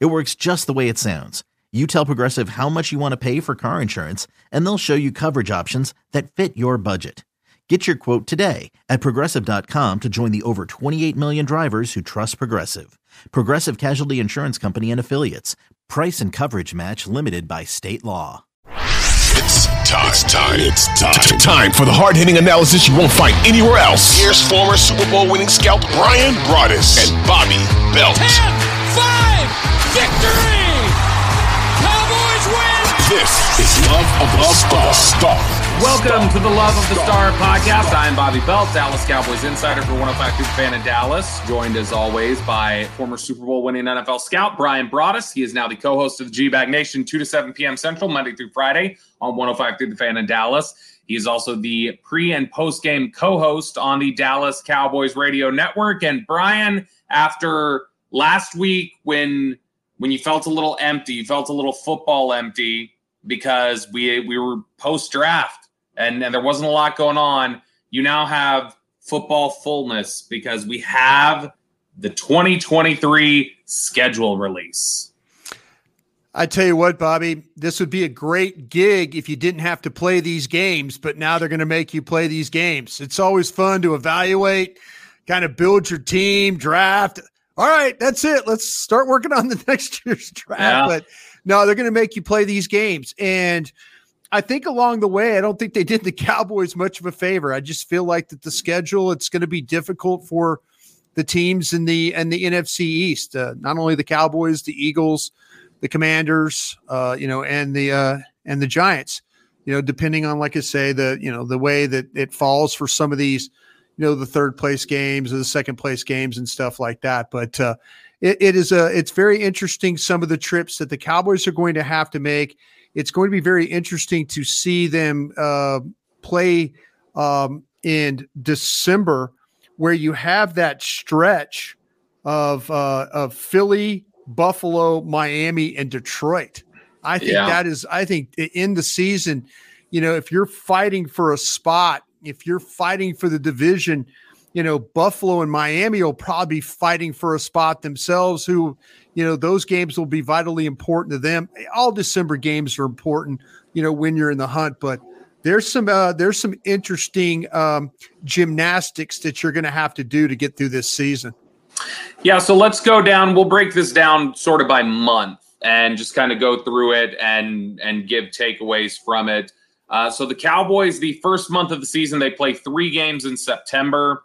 It works just the way it sounds. You tell Progressive how much you want to pay for car insurance, and they'll show you coverage options that fit your budget. Get your quote today at progressive.com to join the over 28 million drivers who trust Progressive. Progressive Casualty Insurance Company and Affiliates. Price and coverage match limited by state law. It's time. It's time. It's time. Time for the hard hitting analysis you won't find anywhere else. Here's former Super Bowl winning scout Bryan Broaddus and Bobby Belt. 10, 5, victory! Cowboys win! This is Love of the Star. Star. Welcome to the Love of the Star podcast. I'm Bobby Belt, Dallas Cowboys insider for 105 fan in Dallas, joined as always by former Super Bowl winning NFL scout Bryan Broaddus. He is now the co-host of the G-Bag Nation, 2 to 7 p.m. Central, Monday through Friday on 105 through the fan in Dallas. He is also the pre and post game co-host on the Dallas Cowboys radio network. And Brian, after last week when when you felt a little empty, you felt a little football empty because we we were post draft and, and there wasn't a lot going on. You now have football fullness because we have the 2023 schedule release. I tell you what, Bobby, this would be a great gig if you didn't have to play these games, but now they're going to make you play these games. It's always fun to evaluate, kind of build your team, draft. All right, that's it. Let's start working on the next year's draft. Yeah. But no, they're going to make you play these games. And I think along the way, I don't think they did the Cowboys much of a favor. I just feel like that the schedule it's going to be difficult for the teams in the and the NFC East. Uh, not only the Cowboys, the Eagles, the Commanders, uh, you know, and the uh, and the Giants. You know, depending on like I say, the you know the way that it falls for some of these, you know, the third place games or the second place games and stuff like that. But uh, it, it is a it's very interesting some of the trips that the Cowboys are going to have to make it's going to be very interesting to see them uh, play um, in December, where you have that stretch of uh, of Philly, Buffalo, Miami, and Detroit. I think yeah. that is. I think in the season, you know, if you're fighting for a spot, if you're fighting for the division, you know, Buffalo and Miami will probably be fighting for a spot themselves. Who you know those games will be vitally important to them. All December games are important, you know, when you're in the hunt. But there's some uh, there's some interesting um, gymnastics that you're going to have to do to get through this season. Yeah, so let's go down. We'll break this down sort of by month and just kind of go through it and and give takeaways from it. Uh, so the Cowboys, the first month of the season, they play three games in September.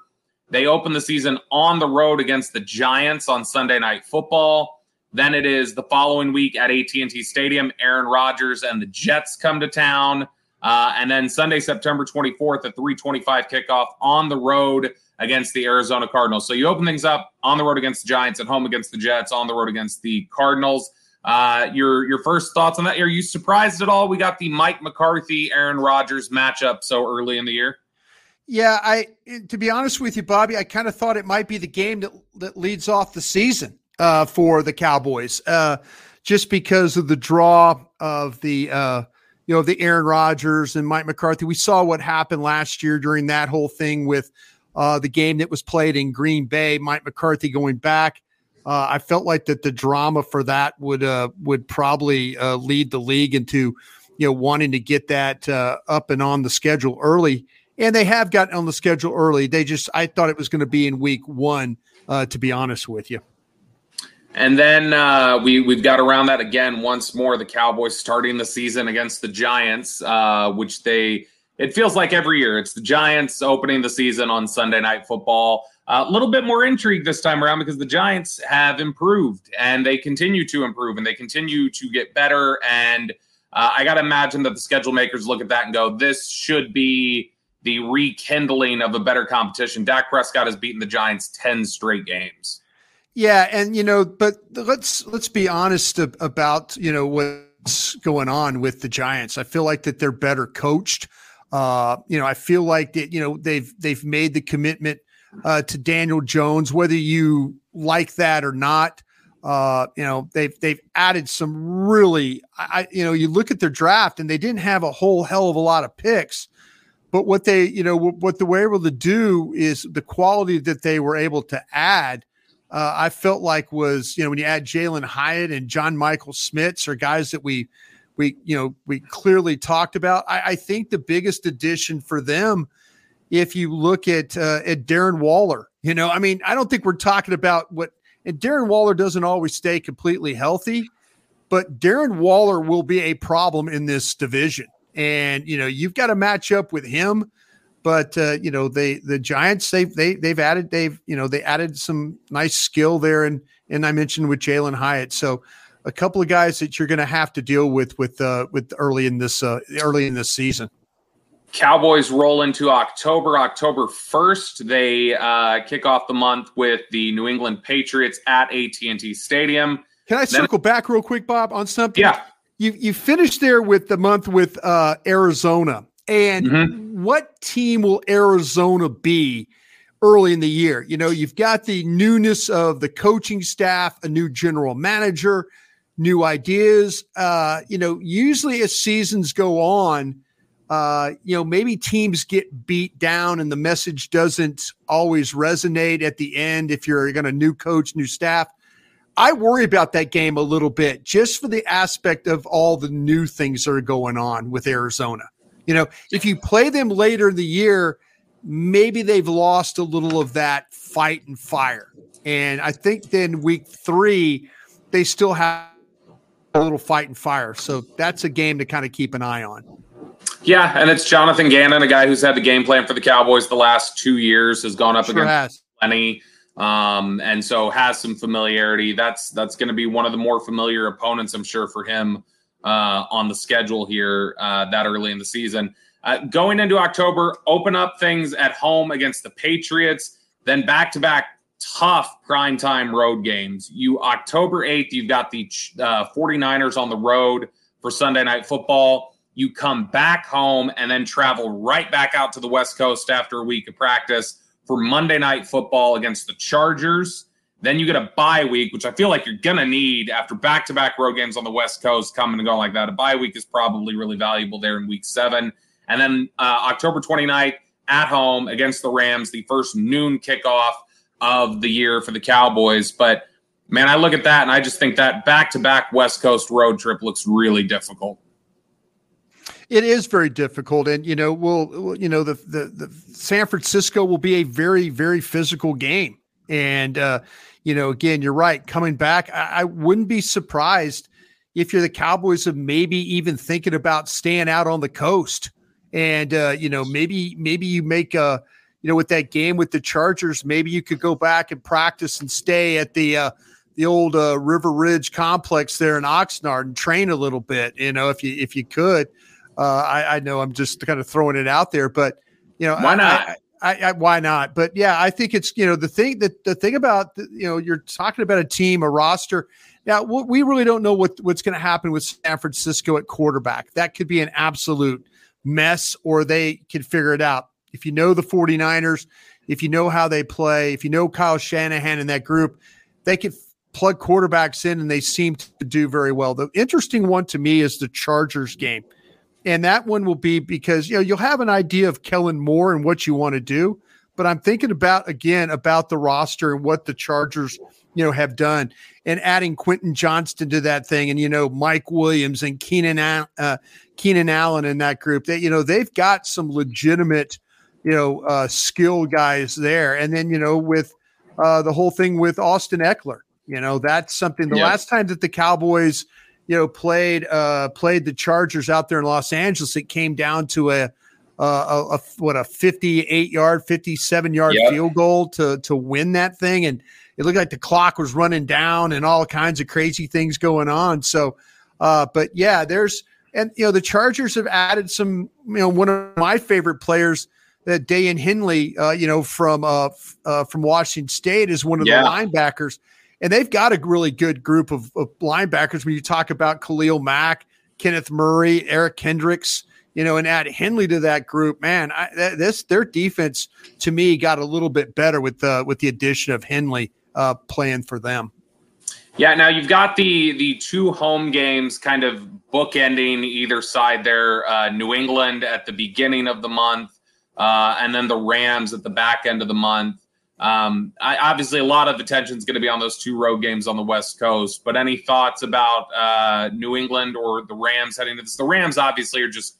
They open the season on the road against the Giants on Sunday Night Football. Then it is the following week at AT&T Stadium. Aaron Rodgers and the Jets come to town. Uh, and then Sunday, September 24th at 325 kickoff on the road against the Arizona Cardinals. So you open things up on the road against the Giants, at home against the Jets, on the road against the Cardinals. Uh, your your first thoughts on that? Are you surprised at all? We got the Mike McCarthy, Aaron Rodgers matchup so early in the year. Yeah, I to be honest with you, Bobby, I kind of thought it might be the game that that leads off the season uh, for the Cowboys, uh, just because of the draw of the uh, you know the Aaron Rodgers and Mike McCarthy. We saw what happened last year during that whole thing with uh, the game that was played in Green Bay. Mike McCarthy going back. Uh, I felt like that the drama for that would uh, would probably uh, lead the league into you know wanting to get that uh, up and on the schedule early, and they have gotten on the schedule early. They just I thought it was going to be in week one, uh, to be honest with you. And then uh, we we've got around that again once more. The Cowboys starting the season against the Giants, which they it feels like every year it's the Giants opening the season on Sunday Night Football. A little bit more intrigue this time around because the Giants have improved and they continue to improve and they continue to get better. And uh, I got to imagine that the schedule makers look at that and go, "This should be." The rekindling of a better competition. Dak Prescott has beaten the Giants 10 straight games. Yeah, and you know, but let's let's be honest about you know what's going on with the Giants. I feel like that they're better coached. Uh, you know, I feel like that you know they've they've made the commitment uh, to Daniel Jones, whether you like that or not. Uh, you know, they've they've added some really, I you know, you look at their draft and they didn't have a whole hell of a lot of picks, but what they you know what they were able to do is the quality that they were able to add uh, I felt like was you know when you add Jalen Hyatt and John Michael Schmitz are guys that we we you know we clearly talked about. I, I think the biggest addition for them, if you look at uh, at Darren Waller, you know, I mean, I don't think we're talking about what and Darren Waller doesn't always stay completely healthy, but Darren Waller will be a problem in this division, and you know you've got to match up with him but uh, you know they the Giants they've they, they've added they've you know they added some nice skill there and and I mentioned with Jalen Hyatt so a couple of guys that you're going to have to deal with with uh, with early in this uh, early in this season. Cowboys roll into October. October first, they uh, kick off the month with the New England Patriots at AT and T Stadium. Can I then, circle back real quick, Bob, on something? Yeah, you you finished there with the month with uh, Arizona, and mm-hmm. what team will Arizona be early in the year? You know, you've got the newness of the coaching staff, a new general manager, new ideas. Uh, you know, usually as seasons go on, uh, you know, maybe teams get beat down and the message doesn't always resonate at the end if you're going to new coach, new staff. I worry about that game a little bit just for the aspect of all the new things that are going on with Arizona. You know, if you play them later in the year, maybe they've lost a little of that fight and fire. And I think then week three, they still have a little fight and fire. So that's a game to kind of keep an eye on. Yeah, and it's Jonathan Gannon, a guy who's had the game plan for the Cowboys the last two years, has gone up sure against has. Lenny, um, and so has some familiarity. That's that's going to be one of the more familiar opponents, I'm sure, for him uh, on the schedule here uh, that early in the season. Uh, going into October, open up things at home against the Patriots, then back to back tough primetime road games. You October 8th, you've got the uh, 49ers on the road for Sunday night football. You come back home and then travel right back out to the West Coast after a week of practice for Monday night football against the Chargers. Then you get a bye week, which I feel like you're going to need after back to back road games on the West Coast coming and going like that. A bye week is probably really valuable there in week seven. And then uh, October 29th at home against the Rams, the first noon kickoff of the year for the Cowboys. But man, I look at that and I just think that back to back West Coast road trip looks really difficult. It is very difficult, and you know, we'll, you know, the, the the San Francisco will be a very very physical game, and uh, you know, again, you're right. Coming back, I, I wouldn't be surprised if you're the Cowboys of maybe even thinking about staying out on the coast. And uh, you know, maybe maybe you make a you know with that game with the Chargers, maybe you could go back and practice and stay at the uh, the old uh, River Ridge complex there in Oxnard and train a little bit. You know, if you if you could. Uh, I, I know I'm just kind of throwing it out there, but you know, why not? I, I, why not? But yeah, I think it's you know the thing that the thing about the, you know you're talking about a team, a roster. Now we really don't know what what's going to happen with San Francisco at quarterback. That could be an absolute mess, or they can figure it out. If you know the 49ers, if you know how they play, if you know Kyle Shanahan and that group, they can plug quarterbacks in and they seem to do very well. The interesting one to me is the Chargers game and that one will be because you know you'll have an idea of Kellen Moore and what you want to do. But I'm thinking about again about the roster and what the Chargers you know have done and adding Quentin Johnston to that thing and you know Mike Williams and Keenan uh, Keenan Allen in that group. That you know they've got some legitimate you know uh, skill guys there. And then you know with uh, the whole thing with Austin Ekeler you know that's something. The yep. last time that the Cowboys you know, played uh, played the Chargers out there in Los Angeles, it came down to a, a, a what a 58 yard, 57 yard yep. field goal to to win that thing, and it looked like the clock was running down and all kinds of crazy things going on. So, uh, but yeah, there's and you know the Chargers have added some. You know, one of my favorite players that Daiyan Henley, uh, you know, from uh, uh, from Washington State is one of yeah. the linebackers and they've got a really good group of, of linebackers. When you talk about Khalil Mack, Kenneth Murray, Eric Kendricks, you know, and add Henley to that group, man, I, this their defense to me got a little bit better with the with the addition of Henley uh, playing for them. Yeah, now you've got the the two home games kind of bookending either side there. Uh, New England at the beginning of the month, uh, and then the Rams at the back end of the month. Um, I, obviously, a lot of attention is going to be on those two road games on the West Coast. But any thoughts about uh, New England or the Rams heading to this? The Rams obviously are just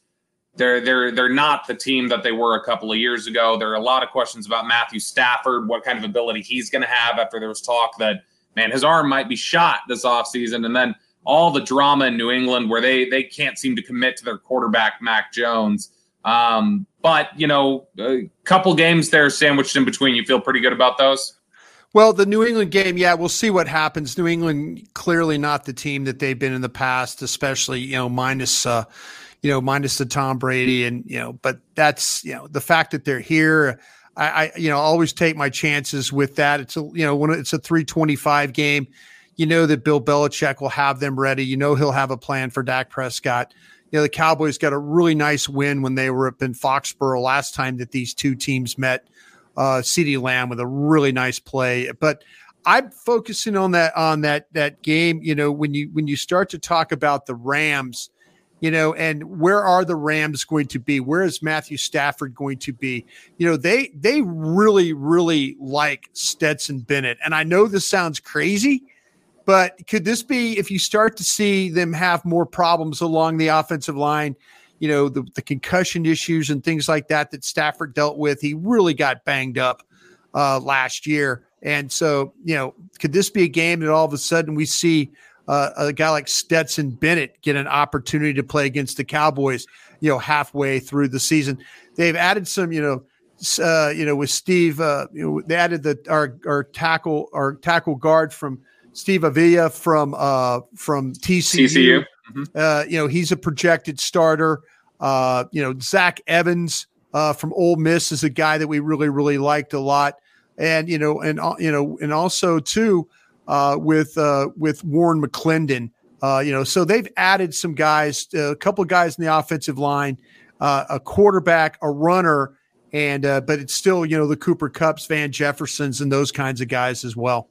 they're they're they're not the team that they were a couple of years ago. There are a lot of questions about Matthew Stafford, what kind of ability he's going to have after there was talk that man his arm might be shot this offseason, and then all the drama in New England where they they can't seem to commit to their quarterback Mac Jones. Um, but you know, a couple games there sandwiched in between. You feel pretty good about those. Well, the New England game, yeah, we'll see what happens. New England clearly not the team that they've been in the past, especially you know minus uh, you know minus the Tom Brady and you know, but that's you know the fact that they're here. I, I you know always take my chances with that. It's a you know when it's a three twenty five game, you know that Bill Belichick will have them ready. You know he'll have a plan for Dak Prescott you know, the Cowboys got a really nice win when they were up in Foxborough last time that these two teams met. Uh, CeeDee Lamb with a really nice play, but I'm focusing on that on that that game. You know, when you when you start to talk about the Rams, you know, and where are the Rams going to be? Where is Matthew Stafford going to be? You know, they they really really like Stetson Bennett, and I know this sounds crazy but could this be if you start to see them have more problems along the offensive line? You know, the, the concussion issues and things like that that Stafford dealt with. He really got banged up uh, last year. And so, you know, could this be a game that all of a sudden we see uh, a guy like Stetson Bennett get an opportunity to play against the Cowboys, you know, halfway through the season? They've added some, you know, uh, you know, with Steve, uh, you know, they added the our our tackle our tackle guard from Steve Avila from uh, from TCU. TCU. Mm-hmm. Uh, you know, he's a projected starter. Uh, you know, Zach Evans uh, from Ole Miss is a guy that we really, really liked a lot. And you know, and uh, you know, and also too uh, with uh, with Warren McClendon. Uh, you know, so they've added some guys, a couple of guys in the offensive line, uh, a quarterback, a runner, and uh, but it's still you know the Cooper Kupps, Van Jeffersons, and those kinds of guys as well.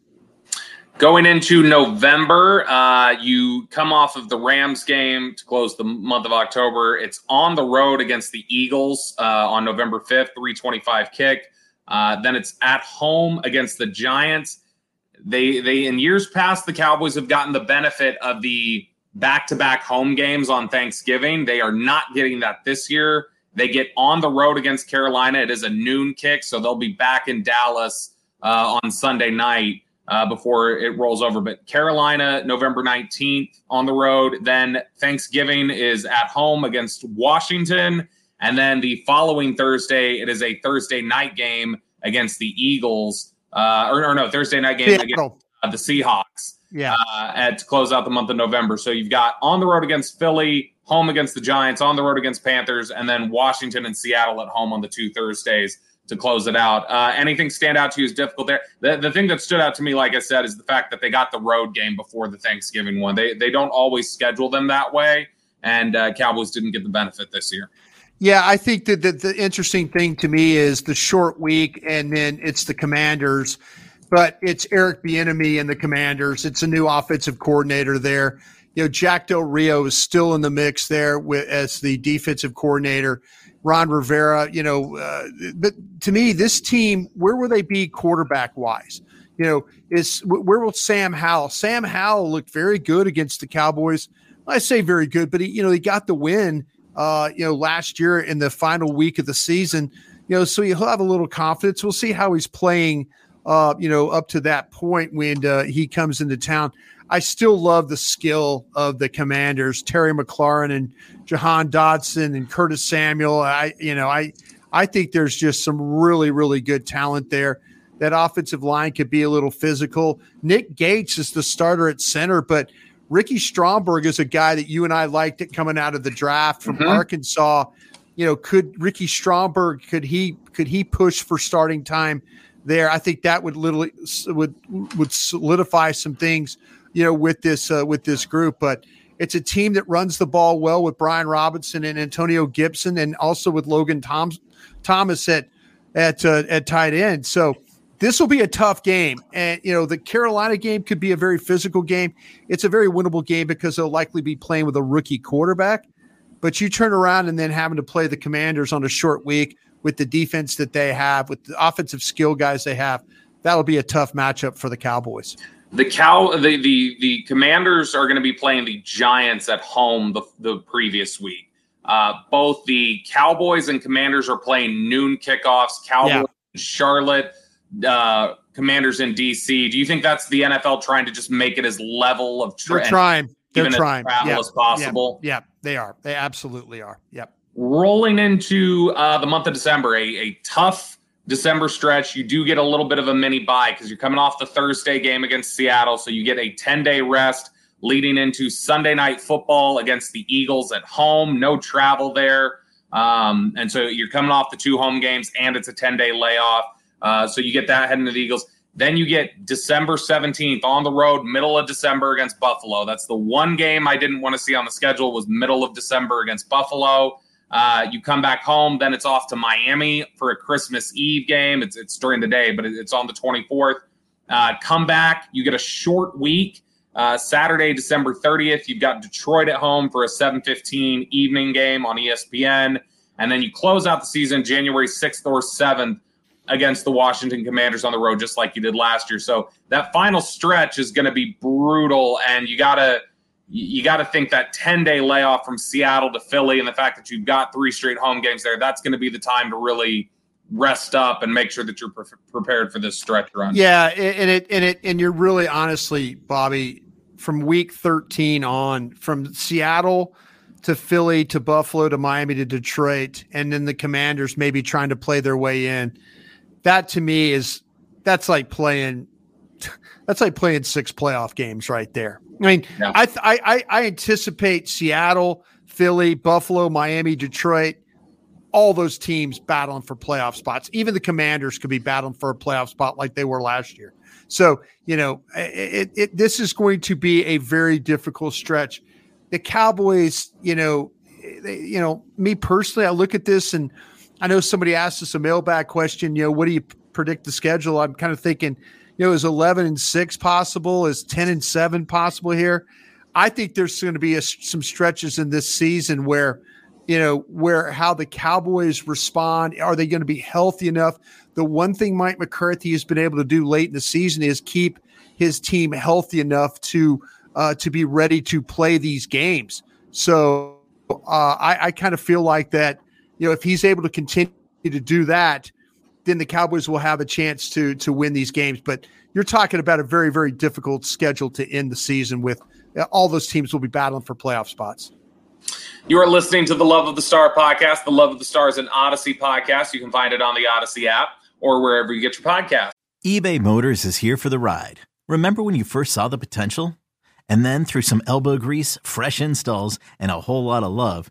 Going into November, uh, you come off of the Rams game to close the month of October. It's on the road against the Eagles uh, on November 5th, 325 kick. Uh, then it's at home against the Giants. They they in years past the Cowboys have gotten the benefit of the back-to-back home games on Thanksgiving. They are not getting that this year. They get on the road against Carolina. It is a noon kick, so they'll be back in Dallas uh, on Sunday night uh, before it rolls over. But Carolina, November 19th on the road. Then Thanksgiving is at home against Washington. And then the following Thursday, it is a Thursday night game against the Eagles. Uh, or, or no, Thursday night game against uh, the Seahawks. Yeah. Uh, at to close out the month of November. So you've got on the road against Philly, home against the Giants, on the road against Panthers, and then Washington and Seattle at home on the two Thursdays to close it out. Uh, anything stand out to you as difficult there? The, the thing that stood out to me, like I said, is the fact that they got the road game before the Thanksgiving one. They they don't always schedule them that way, and uh, Cowboys didn't get the benefit this year. Yeah, I think that the, the interesting thing to me is the short week, and then it's the Commanders, but it's Eric Bieniemy and the Commanders. It's a new offensive coordinator there. You know, Jack Del Rio is still in the mix there with, as the defensive coordinator. Ron Rivera, you know, uh, but to me, this team, where will they be quarterback wise? You know, is where will Sam Howell? Sam Howell looked very good against the Cowboys. I say very good, but he, you know, he got the win, uh, you know, last year in the final week of the season. You know, so he'll have a little confidence. We'll see how he's playing, uh, you know, up to that point when uh, he comes into town. I still love the skill of the commanders, Terry McLaurin and Jahan Dotson and Curtis Samuel. I, you know, I, I think there's just some really, really good talent there. That offensive line could be a little physical. Nick Gates is the starter at center, but Ricky Stromberg is a guy that you and I liked it coming out of the draft from mm-hmm. Arkansas. You know, could Ricky Stromberg could he could he push for starting time there. I think that would literally would would solidify some things, you know, with this uh, with this group. But it's a team that runs the ball well with Brian Robinson and Antonio Gibson, and also with Logan Tom- Thomas at at uh, at tight end. So this will be a tough game. And, you know, the Carolina game could be a very physical game. It's a very winnable game because they'll likely be playing with a rookie quarterback. But you turn around and then having to play the commanders on a short week with the defense that they have, with the offensive skill guys they have, that'll be a tough matchup for the Cowboys. The cow the the the commanders are going to be playing the Giants at home the, the previous week. Uh, both the Cowboys and Commanders are playing noon kickoffs. Cowboys, yeah. Charlotte, uh, Commanders in DC. Do you think that's the NFL trying to just make it as level of tra- they're trying, they're trying, travel yeah. as possible? Yeah. yeah, they are. They absolutely are. Yep. Rolling into uh, the month of December, a, a tough December stretch. You do get a little bit of a mini bye because you're coming off the Thursday game against Seattle, so you get a 10 day rest leading into Sunday night football against the Eagles at home. No travel there. Um, and so you're coming off the two home games, and it's a 10 day layoff. Uh, so you get that heading to the Eagles. Then you get December 17th on the road, middle of December against Buffalo. That's the one game I didn't want to see on the schedule was middle of December against Buffalo. Uh, you come back home, then it's off to Miami for a Christmas Eve game. It's, it's during the day, but it's on the 24th. Uh, come back, you get a short week. Uh, Saturday, December 30th, you've got Detroit at home for a 7:15 evening game on ESPN, and then you close out the season January 6th or 7th against the Washington Commanders on the road, just like you did last year. So that final stretch is going to be brutal, and you gotta you got to think that 10 day layoff from Seattle to Philly and the fact that you've got three straight home games there, that's going to be the time to really rest up and make sure that you're pre- prepared for this stretch run. Yeah, and it and it and you're really honestly, Bobby, from week 13 on, from Seattle to Philly to Buffalo to Miami to Detroit, and then the Commanders maybe trying to play their way in. That to me is that's like playing that's like playing six playoff games right there. I mean, yeah. I, I I anticipate Seattle, Philly, Buffalo, Miami, Detroit, all those teams battling for playoff spots. Even the Commanders could be battling for a playoff spot like they were last year. So you know, it, it, this is going to be a very difficult stretch. The Cowboys, you know, they, you know, me personally, I look at this and I know somebody asked us a mailbag question. You know, what do you predict the schedule? I'm kind of thinking you know, is 11 and 6 possible? Is 10 and 7 possible here? I think there's going to be a, some stretches in this season where, you know, where how the Cowboys respond. Are they going to be healthy enough? The one thing Mike McCarthy has been able to do late in the season is keep his team healthy enough to uh, to be ready to play these games. So uh, I, I kind of feel like that, you know, if he's able to continue to do that, then the Cowboys will have a chance to to win these games. But you're talking about a very very difficult schedule to end the season with. All those teams will be battling for playoff spots. You are listening to the Love of the Star podcast. The Love of the Star is an Odyssey podcast. You can find it on the Odyssey app or wherever you get your podcast. eBay Motors is here for the ride. Remember when you first saw the potential? And then through some elbow grease, fresh installs, and a whole lot of love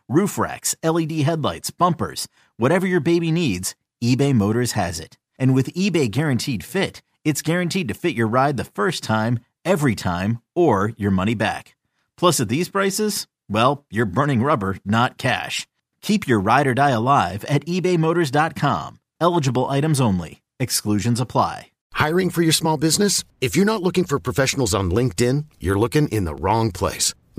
roof racks, LED headlights, bumpers, whatever your baby needs, eBay Motors has it. And with eBay Guaranteed Fit, it's guaranteed to fit your ride the first time, every time, or your money back. Plus, at these prices, well, you're burning rubber, not cash. Keep your ride or die alive at ebaymotors.com. Eligible items only. Exclusions apply. Hiring for your small business? If you're not looking for professionals on LinkedIn, you're looking in the wrong place.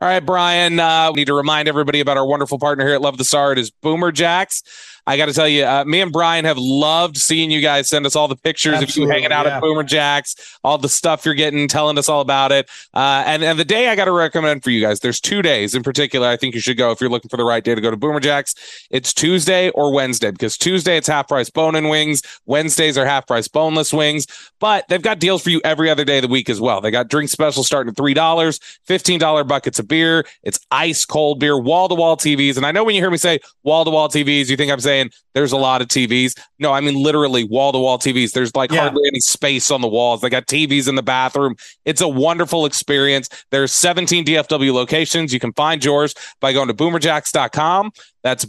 All right, Bryan. Uh, we need to remind everybody about our wonderful partner here at Love the Star. It is Boomer Jacks. I got to tell you, uh, me and Bryan have loved seeing you guys send us all the pictures Absolutely, of you hanging out yeah. at Boomer Jacks, all the stuff you're getting, telling us all about it. Uh, and, and the day I got to recommend for you guys, there's two days in particular I think you should go if you're looking for the right day to go to Boomer Jacks. It's Tuesday or Wednesday because Tuesday it's half price bone and wings. Wednesdays are half price boneless wings, but they've got deals for you every other day of the week as well. They got drink specials starting at $3, $15 buckets of beer. It's ice cold beer, wall to wall TVs. And I know when you hear me say wall to wall TVs, you think I'm saying there's a lot of TVs. No, I mean literally wall to wall TVs. There's like Yeah. hardly any space on the walls. They got TVs in the bathroom. It's a wonderful experience. There's 17 DFW locations. You can find yours by going to boomerjacks.com. That's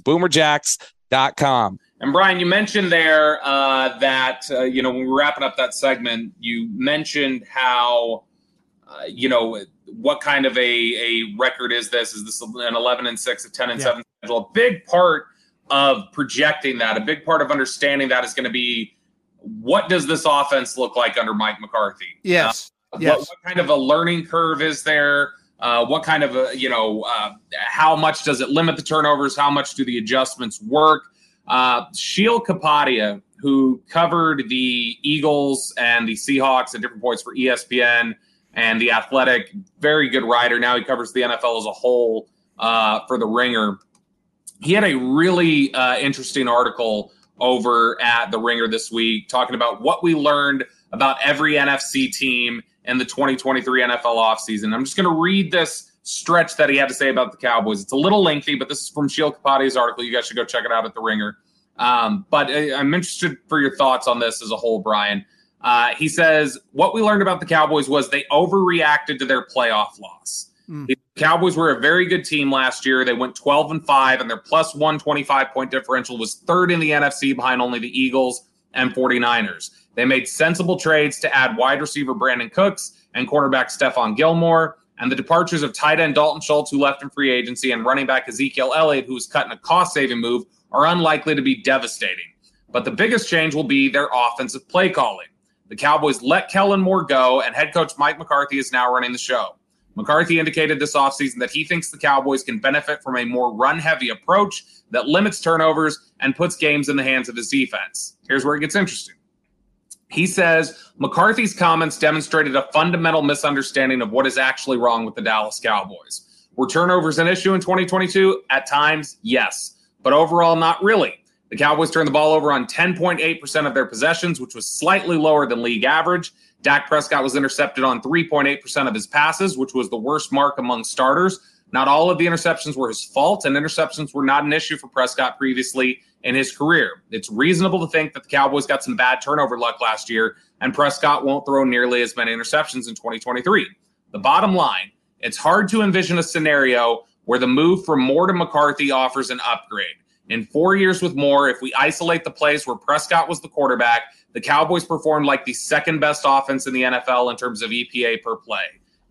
boomerjacks.com. And Bryan, you mentioned there uh, that uh, you know when we were wrapping up that segment, you mentioned how uh, you know what kind of a a record is this? Is this an eleven and six, a ten and Yeah. seven schedule? A big part of projecting that, a big part of understanding that is going to be what does this offense look like under Mike McCarthy? Yes. Uh, yes. What, what kind of a learning curve is there? Uh, what kind of a you know uh, how much does it limit the turnovers? How much do the adjustments work? Uh, Sheil Kapadia, who covered the Eagles and the Seahawks at different points for ESPN and the Athletic, very good writer. Now he covers the NFL as a whole uh, for the Ringer. He had a really uh, interesting article over at the Ringer this week talking about what we learned about every NFC team in the 2023 NFL offseason. I'm just going to read this stretch that he had to say about the Cowboys. It's a little lengthy, but this is from Sheil Kapadia's article. You guys should go check it out at the Ringer. Um, but I, I'm interested for your thoughts on this as a whole, Bryan. Uh, he says what we learned about the Cowboys was they overreacted to their playoff loss. Mm. Cowboys were a very good team last year. They went 12 and 5, and their plus 125 point differential was third in the NFC behind only the Eagles and 49ers. They made sensible trades to add wide receiver Brandin Cooks and cornerback Stephon Gilmore. And the departures of tight end Dalton Schultz, who left in free agency, and running back Ezekiel Elliott, who was cut in a cost saving move, are unlikely to be devastating. But the biggest change will be their offensive play calling. The Cowboys let Kellen Moore go, and head coach Mike McCarthy is now running the show. McCarthy indicated this offseason that he thinks the Cowboys can benefit from a more run heavy approach that limits turnovers and puts games in the hands of his defense. Here's where it gets interesting. He says McCarthy's comments demonstrated a fundamental misunderstanding of what is actually wrong with the Dallas Cowboys. Were turnovers an issue in 2022? At times, yes, but overall, not really. The Cowboys turned the ball over on 10.8% of their possessions, which was slightly lower than league average. Dak Prescott was intercepted on 3.8% of his passes, which was the worst mark among starters. Not all of the interceptions were his fault, and interceptions were not an issue for Prescott previously in his career. It's reasonable to think that the Cowboys got some bad turnover luck last year, and Prescott won't throw nearly as many interceptions in 2023. The bottom line it's hard to envision a scenario where the move from Moore to McCarthy offers an upgrade. In four years with Moore, if we isolate the plays where Prescott was the quarterback, the Cowboys performed like the second best offense in the NFL in terms of EPA per play.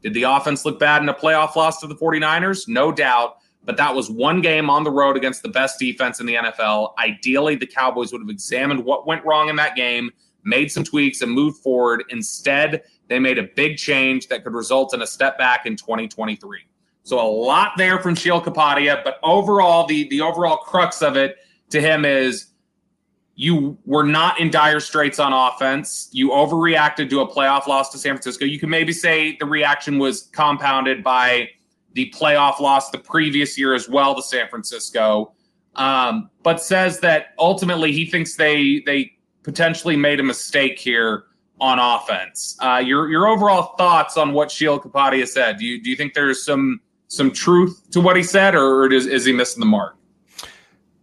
Did the offense look bad in a playoff loss to the 49ers? No doubt. But that was one game on the road against the best defense in the NFL. Ideally, the Cowboys would have examined what went wrong in that game, made some tweaks, and moved forward. Instead, they made a big change that could result in a step back in 2023. So a lot there from Sheil Kapadia, but overall, the the overall crux of it to him is you were not in dire straits on offense. You overreacted to a playoff loss to San Francisco. You can maybe say the reaction was compounded by the playoff loss the previous year as well to San Francisco. Um, but says that ultimately he thinks they they potentially made a mistake here on offense. Uh, your your overall thoughts on what Sheil Kapadia said? Do you do you think there's some some truth to what he said, or is, is he missing the mark?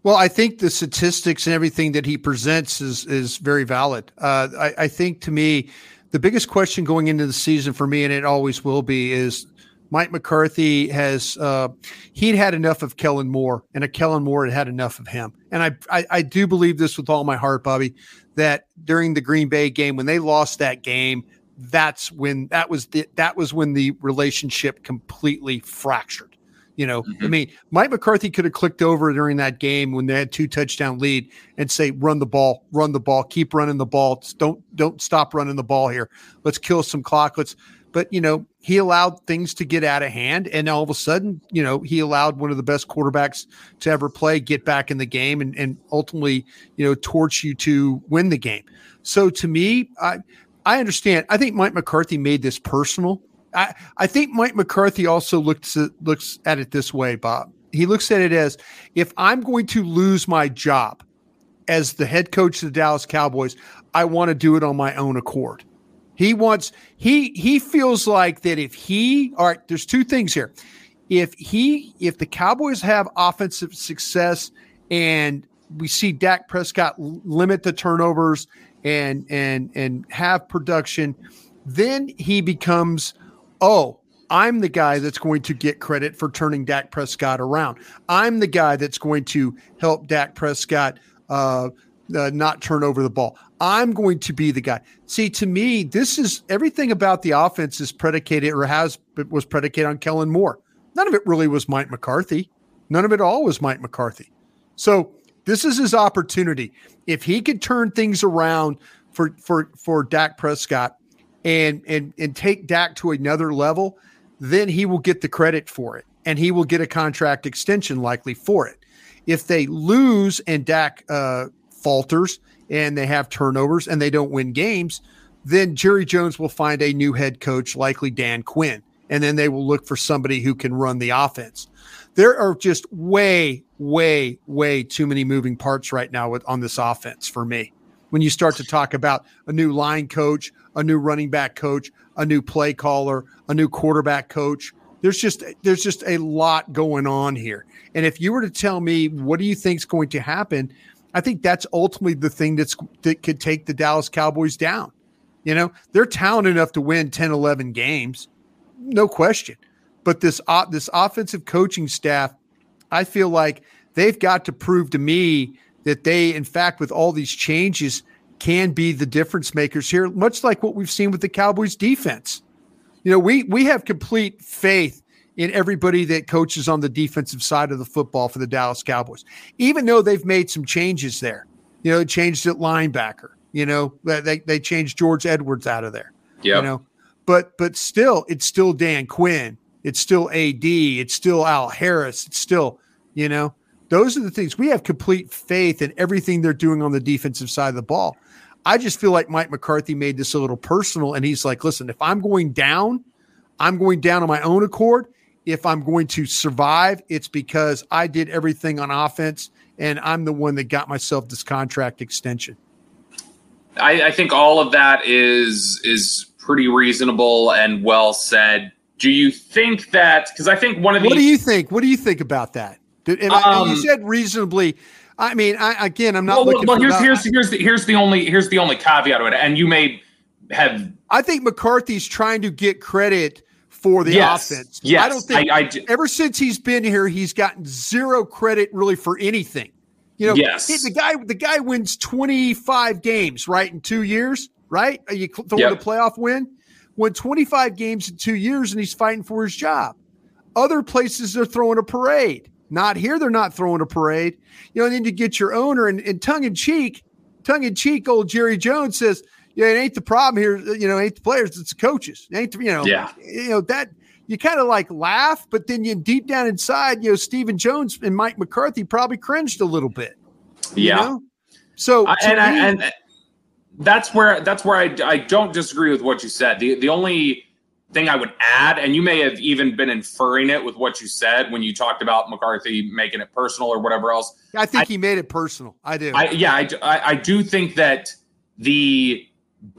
Well, I think the statistics and everything that he presents is is very valid. Uh, I, I think to me, the biggest question going into the season for me, and it always will be, is Mike McCarthy has uh, he'd had enough of Kellen Moore, and a Kellen Moore had had enough of him. And I, I I do believe this with all my heart, Bobby, that during the Green Bay game when they lost that game, that's when that was the, that was when the relationship completely fractured. You know, I mm-hmm. mean, Mike McCarthy could have clicked over during that game when they had two touchdown lead and say, "Run the ball, run the ball, keep running the ball. Don't don't stop running the ball here. Let's kill some clock. Let's." but you know, he allowed things to get out of hand, and all of a sudden, you know, he allowed one of the best quarterbacks to ever play get back in the game, and, and ultimately, you know, torch you to win the game. So to me, I I understand. I think Mike McCarthy made this personal. I, I think Mike McCarthy also looks at, looks at it this way, Bob. He looks at it as if I'm going to lose my job as the head coach of the Dallas Cowboys, I want to do it on my own accord. He wants he he feels like that if he all right, there's two things here. If he if the Cowboys have offensive success and we see Dak Prescott limit the turnovers and and and have production, then he becomes oh, I'm the guy that's going to get credit for turning Dak Prescott around. I'm the guy that's going to help Dak Prescott uh, uh, not turn over the ball. I'm going to be the guy. See, to me, this is everything about the offense is predicated or has was predicated on Kellen Moore. None of it really was Mike McCarthy. None of it all was Mike McCarthy. So this is his opportunity. If he could turn things around for for for Dak Prescott and and and take Dak to another level, then he will get the credit for it, and he will get a contract extension likely for it. If they lose and Dak uh, falters and they have turnovers and they don't win games, then Jerry Jones will find a new head coach, likely Dan Quinn, and then they will look for somebody who can run the offense. There are just way, way, way too many moving parts right now with, on this offense for me. When you start to talk about a new line coach, a new running back coach, a new play caller, a new quarterback coach, there's just there's just a lot going on here. And if you were to tell me what do you think is going to happen, I think that's ultimately the thing that's that could take the Dallas Cowboys down. You know, they're talented enough to win 10, 11 games, no question. But this uh, this offensive coaching staff, I feel like they've got to prove to me that they, in fact, with all these changes, can be the difference makers here, much like what we've seen with the Cowboys defense. You know, we we have complete faith in everybody that coaches on the defensive side of the football for the Dallas Cowboys, even though they've made some changes there. You know, changed at linebacker. You know, they they changed George Edwards out of there. Yeah. You know, but but still, it's still Dan Quinn. It's still AD. It's still Al Harris. It's still, you know, those are the things we have complete faith in everything they're doing on the defensive side of the ball. I just feel like Mike McCarthy made this a little personal, and he's like, listen, if I'm going down, I'm going down on my own accord if I'm going to survive, it's because I did everything on offense and I'm the one that got myself this contract extension. I, I think all of that is is pretty reasonable and well said. Do you think that? Because I think one of the. What do you think? What do you think about that? Did, um, you said reasonably. I mean, I, again, I'm not well, looking. Well, here's here's here's the here's the only here's the only caveat to it, and you may have. I think McCarthy's trying to get credit for the yes. offense. Yes, I don't think I, I, ever since he's been here, he's gotten zero credit really for anything. You know, yes. he, the guy the guy wins 25 games, right, in two years, right? Are you throwing yep. the playoff win, won 25 games in two years, and he's fighting for his job. Other places they're throwing a parade. Not here, they're not throwing a parade. You know, and then you get your owner and, and tongue in cheek, tongue in cheek, old Jerry Jones says, yeah, it ain't the problem here. You know, ain't the players, it's the coaches. It ain't the, you know, yeah. you know that you kind of like laugh, but then you deep down inside, you know, Stephen Jones and Mike McCarthy probably cringed a little bit. Yeah. Know? So I, and, me, I, and that's where that's where I, I don't disagree with what you said. The the only thing I would add, and you may have even been inferring it with what you said when you talked about McCarthy making it personal or whatever else. I think I, he made it personal. I do. I, yeah, I, I, I do think that the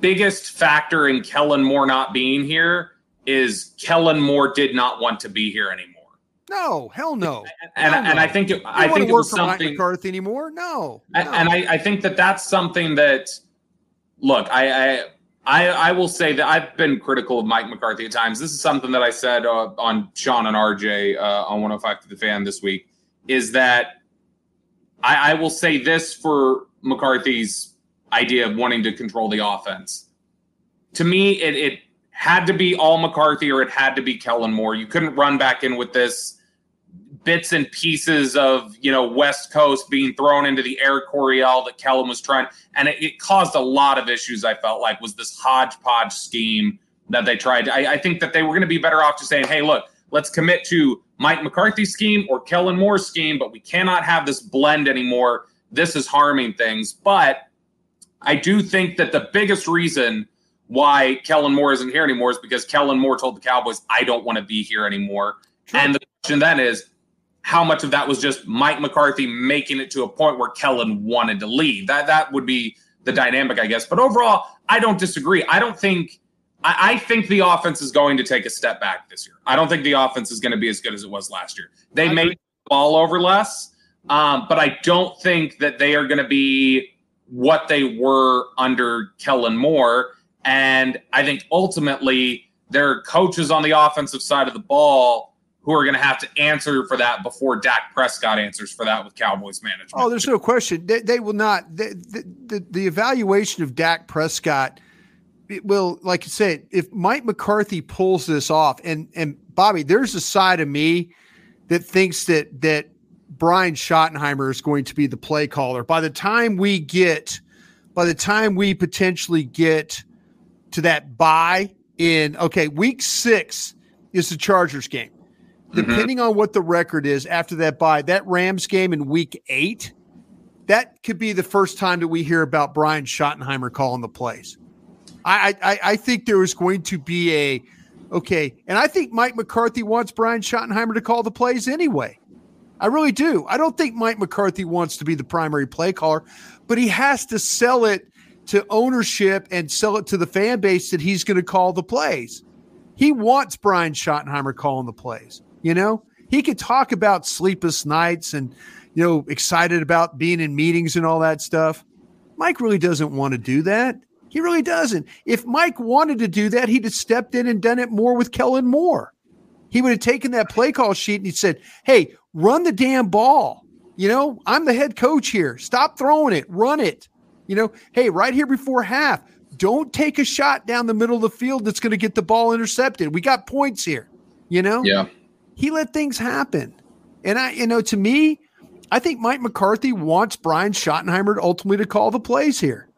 biggest factor in Kellen Moore not being here is Kellen Moore did not want to be here anymore. No, hell no. And hell and no. I think it, I don't think it was something. McCarthy anymore. No, And, no. and I, I think that that's something that, look, I, I I I will say that I've been critical of Mike McCarthy at times. This is something that I said uh, on Shan and RJ uh, on 105 to the fan this week. Is that I, I will say this for McCarthy's idea of wanting to control the offense. To me, it, it had to be all McCarthy or it had to be Kellen Moore. You couldn't run back in with this bits and pieces of you know West Coast being thrown into the air Coryell that Kellen was trying, and it, it caused a lot of issues. I felt like was this hodgepodge scheme that they tried. I, I think that they were going to be better off just saying, hey, look, let's commit to Mike McCarthy's scheme or Kellen Moore's scheme, but we cannot have this blend anymore. This is harming things. But I do think that the biggest reason why Kellen Moore isn't here anymore is because Kellen Moore told the Cowboys, I don't want to be here anymore. Sure. And the question then is, how much of that was just Mike McCarthy making it to a point where Kellen wanted to leave? That that would be the dynamic, I guess. But overall, I don't disagree. I don't think I, I think the offense is going to take a step back this year. I don't think the offense is going to be as good as it was last year. They may ball over less, um, but I don't think that they are going to be what they were under Kellen Moore. And I think ultimately their coaches on the offensive side of the ball who are going to have to answer for that before Dak Prescott answers for that with Cowboys management. Oh, there's no question. They, they will not. The, the, the, evaluation of Dak Prescott it will, like I said, if Mike McCarthy pulls this off, and and Bobby, there's a side of me that thinks that that Brian Schottenheimer is going to be the play caller. By the time we get, by the time we potentially get to that bye in, okay, week six is the Chargers game. Mm-hmm. Depending on what the record is after that bye, that Rams game in week eight, that could be the first time that we hear about Brian Schottenheimer calling the plays. I, I, I think there is going to be a okay, and I think Mike McCarthy wants Brian Schottenheimer to call the plays anyway. I really do. I don't think Mike McCarthy wants to be the primary play caller, but he has to sell it to ownership and sell it to the fan base that he's going to call the plays. He wants Brian Schottenheimer calling the plays. You know, he could talk about sleepless nights and, you know, excited about being in meetings and all that stuff. Mike really doesn't want to do that. He really doesn't. If Mike wanted to do that, he'd have stepped in and done it more with Kellen Moore. He would have taken that play call sheet and he said, Hey, run the damn ball. You know, I'm the head coach here. Stop throwing it, run it. You know, hey, right here before half, don't take a shot down the middle of the field that's going to get the ball intercepted. We got points here. You know? Yeah. He let things happen. And I, you know, to me, I think Mike McCarthy wants Brian Schottenheimer ultimately to call the plays here.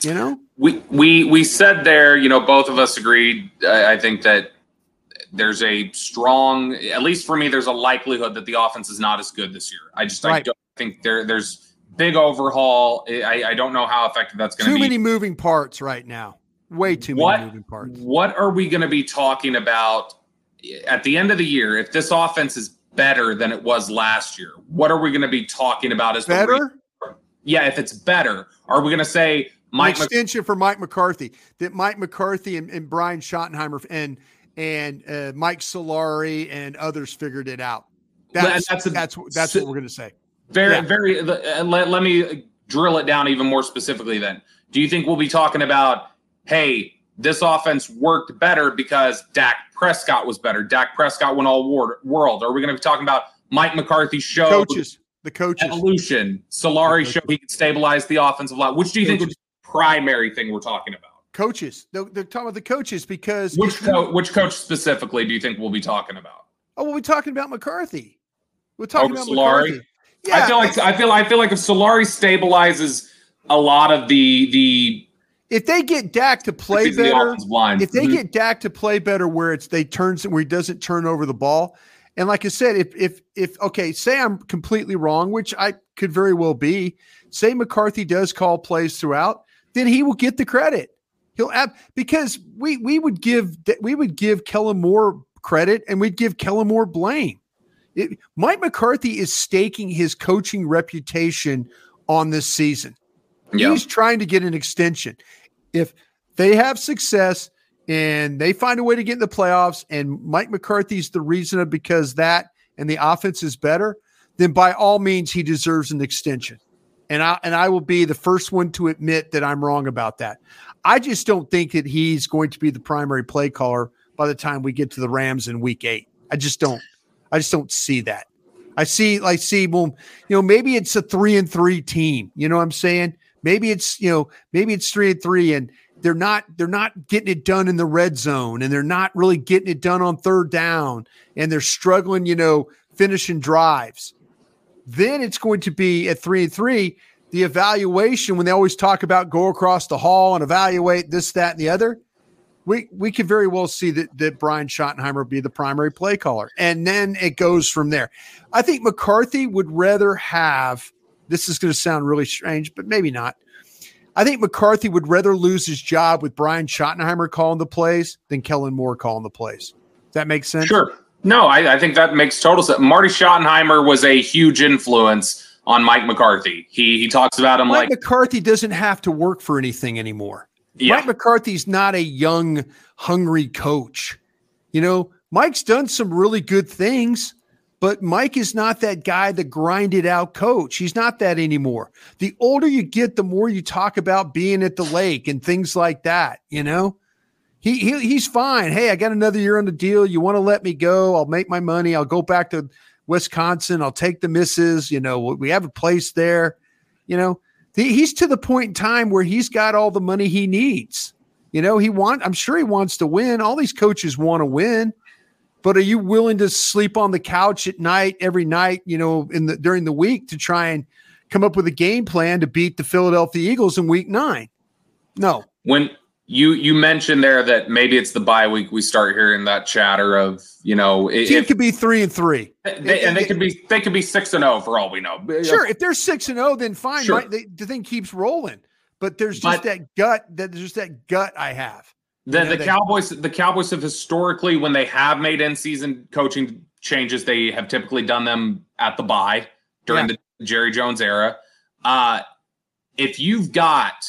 You know? we we we said there, you know, both of us agreed. I, I think that there's a strong, at least for me, there's a likelihood that the offense is not as good this year. I just right. I don't think there there's big overhaul. I, I don't know how effective that's going to be. Too many moving parts right now. Way too what, many moving parts. What are we going to be talking about at the end of the year if this offense is better than it was last year? What are we going to be talking about as better? The yeah, if it's better, are we going to say Mike An extension Mc- for Mike McCarthy. That Mike McCarthy and, and Brian Schottenheimer and and uh, Mike Solari and others figured it out. That's that's a, that's, that's so, what we're going to say. Very yeah. very. Uh, let, let me drill it down even more specifically. Then, do you think we'll be talking about? Hey, this offense worked better because Dak Prescott was better. Dak Prescott won all war- world. Are we going to be talking about Mike McCarthy show coaches, the coaches evolution? Solari show he could stabilize the offensive line. Which do you coaches. think is the primary thing we're talking about? Coaches. They're, they're talking about the coaches because which co- which coach specifically do you think we'll be talking about? Oh, we'll be talking about McCarthy. We're talking Over about Solari. McCarthy. Yeah, I feel like I feel I feel like if Solari stabilizes a lot of the the if they get Dak to play better, if they mm-hmm. get Dak to play better, where it's they turns where he doesn't turn over the ball, and like I said, if if if okay, say I'm completely wrong, which I could very well be. Say McCarthy does call plays throughout then he will get the credit. He'll have because we we would give we would give Kellen Moore credit and we'd give Kellen Moore blame. It, Mike McCarthy is staking his coaching reputation on this season. He's trying to get an extension. If they have success and they find a way to get in the playoffs, and Mike McCarthy's the reason of because that and the offense is better, then by all means he deserves an extension and I and I will be the first one to admit that I'm wrong about that. I just don't think that he's going to be the primary play caller by the time we get to the Rams in Week Eight. I just don't. I just don't see that. I see. I see. Well, you know, maybe it's a three and three team. You know what I'm saying? Maybe it's you know, maybe it's three and three, and they're not they're not getting it done in the red zone, and they're not really getting it done on third down, and they're struggling. You know, finishing drives. Then it's going to be at three and three. The evaluation, when they always talk about go across the hall and evaluate this, that, and the other, we we could very well see that that Brian Schottenheimer be the primary play caller, and then it goes from there. I think McCarthy would rather have. This is going to sound really strange, but maybe not. I think McCarthy would rather lose his job with Brian Schottenheimer calling the plays than Kellen Moore calling the plays. Does that make sense? Sure. No, I, I think that makes total sense. Marty Schottenheimer was a huge influence on Mike McCarthy. He he talks about him Mike like McCarthy doesn't have to work for anything anymore. Yeah. Mike McCarthy's not a young, hungry coach. You know, Mike's done some really good things, but Mike is not that guy that grinded out coach. He's not that anymore. The older you get, the more you talk about being at the lake and things like that, you know? He, he he's fine. Hey, I got another year on the deal. You want to let me go? I'll make my money. I'll go back to Wisconsin. I'll take the misses. You know, we have a place there. You know, he's to the point in time where he's got all the money he needs. You know, he want. I'm sure he wants to win. All these coaches want to win, but are you willing to sleep on the couch at night every night? You know, in the during the week to try and come up with a game plan to beat the Philadelphia Eagles in Week Nine? No. When you you mentioned there that maybe it's the bye week we start hearing that chatter of you know it, could be three and three, they, and they could be they could be six and zero for all we know. Sure, if they're six and zero, then fine. Sure. Right? The, the thing keeps rolling, but there's just but, that gut. That there's just that gut I have. The, you know, the Cowboys the Cowboys have historically when they have made in season coaching changes, they have typically done them at the bye during yeah. the Jerry Jones era. Uh, if you've got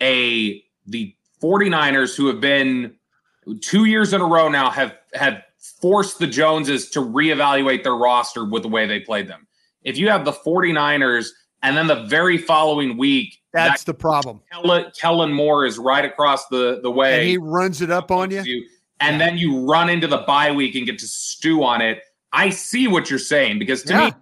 a the 49ers who have been two years in a row now have have forced the Joneses to reevaluate their roster with the way they played them. If you have the 49ers and then the very following week, that's that, the problem. Kellen, Kellen, Moore is right across the, the way. And he runs it up on you. you and yeah. then you run into the bye week and get to stew on it. I see what you're saying because to yeah. me,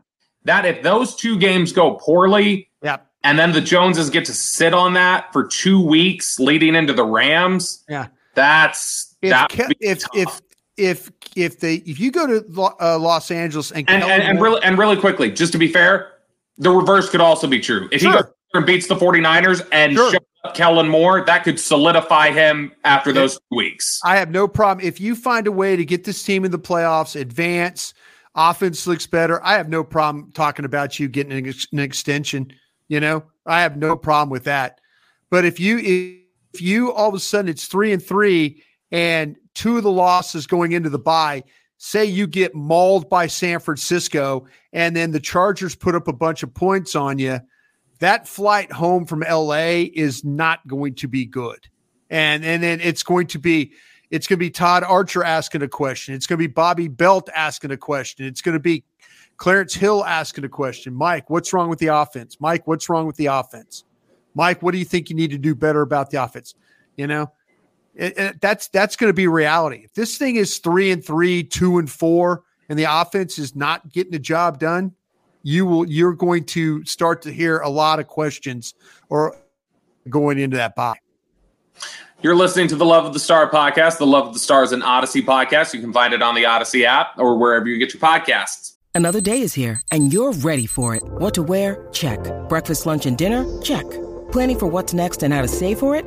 that if those two games go poorly, yeah. And then the Joneses get to sit on that for two weeks leading into the Rams. Yeah, that's if that if if if if they if you go to uh, Los Angeles and and, and, and, really and really quickly, just to be fair, the reverse could also be true. If sure. he goes and beats the 49ers and sure. shows up Kellen Moore, that could solidify him after those two weeks. I have no problem if you find a way to get this team in the playoffs, advance, offense looks better. I have no problem talking about you getting an, ex- an extension. You know, I have no problem with that. But if you if you all of a sudden it's three and three and two of the losses going into the bye, say you get mauled by San Francisco and then the Chargers put up a bunch of points on you, that flight home from LA is not going to be good. And and then it's going to be it's going to be Todd Archer asking a question. It's going to be Bobby Belt asking a question. It's going to be Clarence Hill asking a question. Mike, what's wrong with the offense? Mike, what's wrong with the offense? Mike, what do you think you need to do better about the offense? You know, it, it, that's that's going to be reality. If this thing is three and three, two and four, and the offense is not getting the job done, you will you're going to start to hear a lot of questions or going into that bye. You're listening to the Love of the Star podcast. The Love of the Star is an Audacy podcast. You can find it on the Audacy app or wherever you get your podcasts. Another day is here, and you're ready for it. What to wear? Check. Breakfast, lunch, and dinner? Check. Planning for what's next and how to save for it?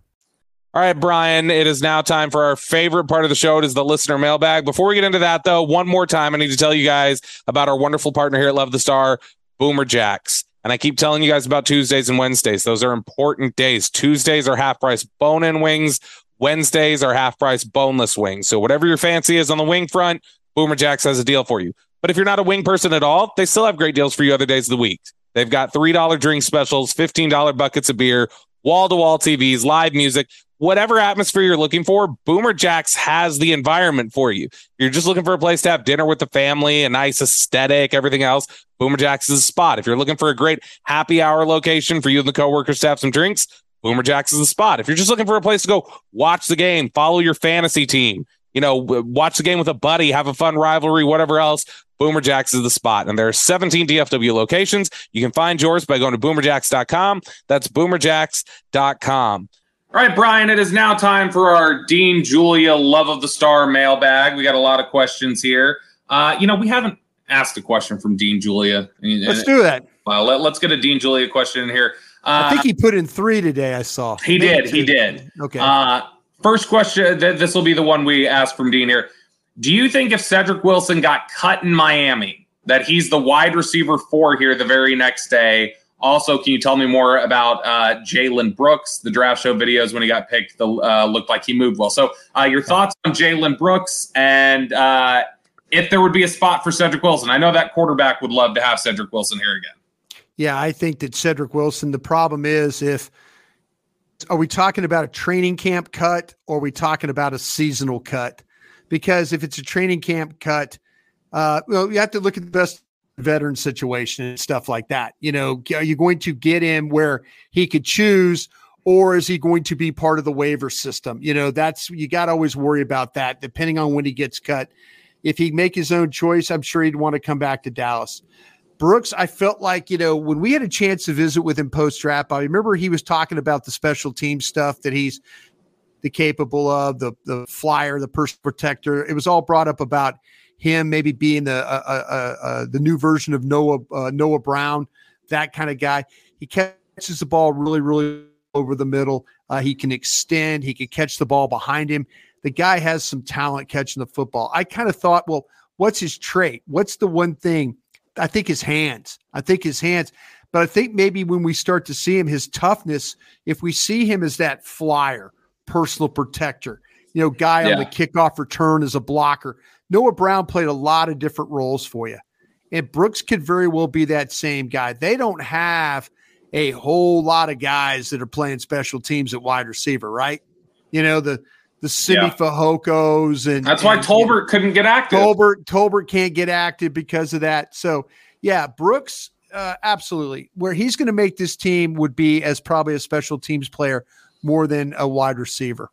All right, Bryan, it is now time for our favorite part of the show. It is the listener mailbag. Before we get into that, though, one more time, I need to tell you guys about our wonderful partner here at Love the Star, Boomer Jacks. And I keep telling you guys about Tuesdays and Wednesdays. Those are important days. Tuesdays are half price bone in wings. Wednesdays are half price boneless wings. So whatever your fancy is on the wing front, Boomer Jacks has a deal for you. But if you're not a wing person at all, they still have great deals for you other days of the week. They've got $3 drink specials, $15 buckets of beer, wall to wall TVs, live music, whatever atmosphere you're looking for. Boomer Jacks has the environment for you. You're just looking for a place to have dinner with the family, a nice aesthetic, everything else. Boomer Jacks is a spot. If you're looking for a great happy hour location for you and the coworkers to have some drinks, Boomer Jacks is the spot. If you're just looking for a place to go watch the game, follow your fantasy team, you know, watch the game with a buddy, have a fun rivalry, whatever else, Boomer Jacks is the spot. And there are 17 DFW locations. You can find yours by going to boomerjacks.com. That's boomerjacks.com. All right, Bryan, it is now time for our Dean Julia Love of the Star mailbag. We got a lot of questions here. Uh, you know, we haven't asked a question from Dean Julia. Let's do that. Well, let, us get a Dean Julia question in here. Uh, I think he put in three today. I saw. He Maybe did. Two. He did. Okay. Uh, first question. Th- this will be the one we asked from Dean here. Do you think if Cedric Wilson got cut in Miami, that he's the wide receiver four here the very next day? Also, can you tell me more about uh, Jalen Brooks? The draft show videos when he got picked the, uh, looked like he moved well. So, uh, your thoughts on Jalen Brooks and uh, if there would be a spot for Cedric Wilson? I know that quarterback would love to have Cedric Wilson here again. Yeah, I think that Cedric Wilson. The problem is if are we talking about a training camp cut or are we talking about a seasonal cut? Because if it's a training camp cut, uh, well, you have to look at the best veteran situation and stuff like that. You know, are you going to get him where he could choose, or is he going to be part of the waiver system? You know, that's you got to always worry about that, depending on when he gets cut. If he make his own choice, I'm sure he'd want to come back to Dallas. Brooks, I felt like, you know, when we had a chance to visit with him post draft, I remember he was talking about the special team stuff that he's the capable of, the the flyer, the person protector. It was all brought up about him maybe being the uh, uh, uh, the new version of Noah uh, Noah Brown, that kind of guy. He catches the ball really, really over the middle. Uh, he can extend. He can catch the ball behind him. The guy has some talent catching the football. I kind of thought, well, what's his trait? What's the one thing? I think his hands. I think his hands. But I think maybe when we start to see him, his toughness, if we see him as that flyer, personal protector, you know, guy yeah. on the kickoff return as a blocker. Noah Brown played a lot of different roles for you. And Brooks could very well be that same guy. They don't have a whole lot of guys that are playing special teams at wide receiver, right? You know, the the Simi yeah. Fehokos and that's why and, Tolbert couldn't get active. Tolbert Tolbert can't get active because of that. So yeah, Brooks, uh, absolutely. Where he's going to make this team would be as probably a special teams player more than a wide receiver.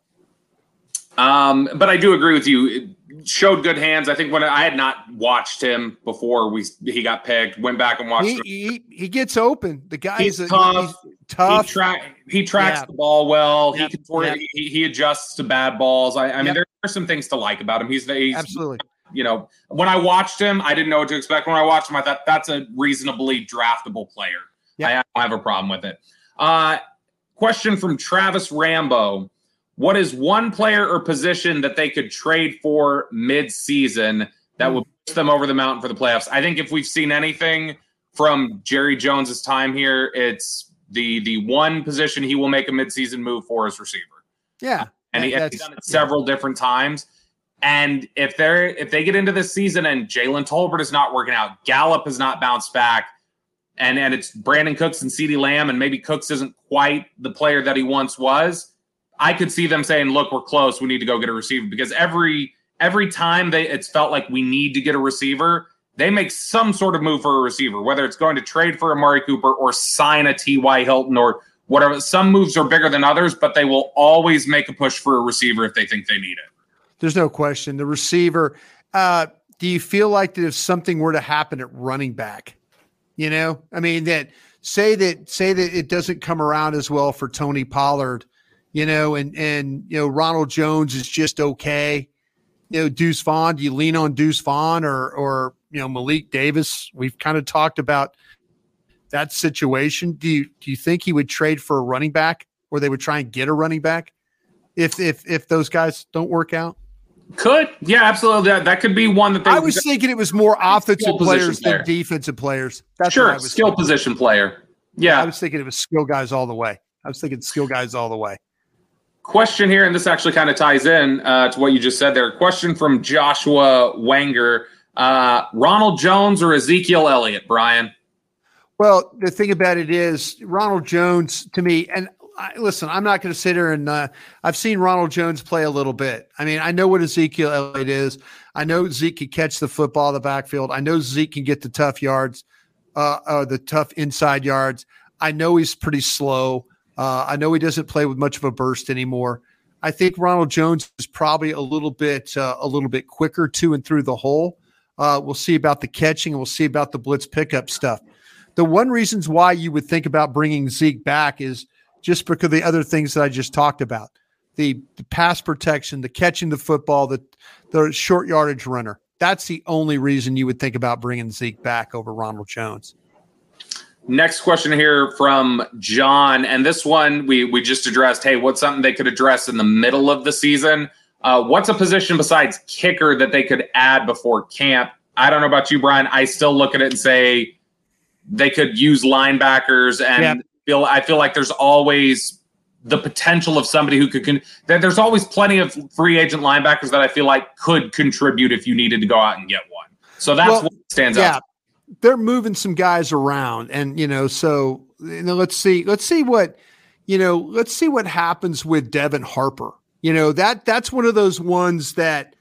Um, but I do agree with you. It showed good hands. I think when I had not watched him before we he got picked, went back and watched. He, he, he gets open. The guy he's is tough. He's tough. He, tra- he tracks yeah. the ball well. Yep. He, can, yep. he, he adjusts to bad balls. I, I mean, yep. there are some things to like about him. He's, he's absolutely. You know, when I watched him, I didn't know what to expect. When I watched him, I thought that's a reasonably draftable player. I, I have a problem with it. Uh, question from Travis Rambo. What is one player or position that they could trade for mid-season that hmm. would push them over the mountain for the playoffs? I think if we've seen anything from Jerry Jones's time here, it's the the one position he will make a mid-season move for is receiver. Yeah, uh, and he, has done it several yeah. different times. And if they're if they get into this season and Jalen Tolbert is not working out, Gallup has not bounced back, and and it's Brandin Cooks and CeeDee Lamb, and maybe Cooks isn't quite the player that he once was I could see them saying, "Look, we're close. We need to go get a receiver." Because every every time they it's felt like we need to get a receiver, they make some sort of move for a receiver, whether it's going to trade for Amari Cooper or sign a T.Y. Hilton or whatever. Some moves are bigger than others, but they will always make a push for a receiver if they think they need it. There's no question. The receiver. Uh, do you feel like that if something were to happen at running back, you know, I mean that say that say that it doesn't come around as well for Tony Pollard you know, and and you know Ronald Jones is just okay. You know, Deuce Vaughn. Do you lean on Deuce Vaughn or or you know Malik Davis? We've kind of talked about that situation. Do you do you think he would trade for a running back, or they would try and get a running back if if if those guys don't work out? Could yeah, absolutely. That that could be one that they. I was thinking it was more offensive players player. than defensive players. That's sure, skill thinking. position player. Yeah, I was thinking it was skill guys all the way. I was thinking skill guys all the way. Question here, and this actually kind of ties in uh, to what you just said there. Question from Joshua Wanger. Uh, Ronald Jones or Ezekiel Elliott, Bryan? Well, the thing about it is Ronald Jones to me, and I, listen, I'm not going to sit here and uh, I've seen Ronald Jones play a little bit. I mean, I know what Ezekiel Elliott is. I know Zeke can catch the football the backfield. I know Zeke can get the tough yards, uh, uh, the tough inside yards. I know he's pretty slow. Uh, I know he doesn't play with much of a burst anymore. I think Ronald Jones is probably a little bit uh, a little bit quicker to and through the hole. Uh, we'll see about the catching we'll see about the blitz pickup stuff. The one reasons why you would think about bringing Zeke back is just because of the other things that I just talked about the, the pass protection, the catching the football, the, the short yardage runner. That's the only reason you would think about bringing Zeke back over Ronald Jones. Next question here from John, and this one we we just addressed. Hey, what's something they could address in the middle of the season? Uh, what's a position besides kicker that they could add before camp? I don't know about you, Bryan. I still look at it and say they could use linebackers, and yeah. feel I feel like there's always the potential of somebody who could. Con- there's always plenty of free agent linebackers that I feel like could contribute if you needed to go out and get one. So that's well, what stands yeah. out they're moving some guys around, and you know, so you know, let's see, let's see what you know, let's see what happens with Devin Harper. You know that that's one of those ones that,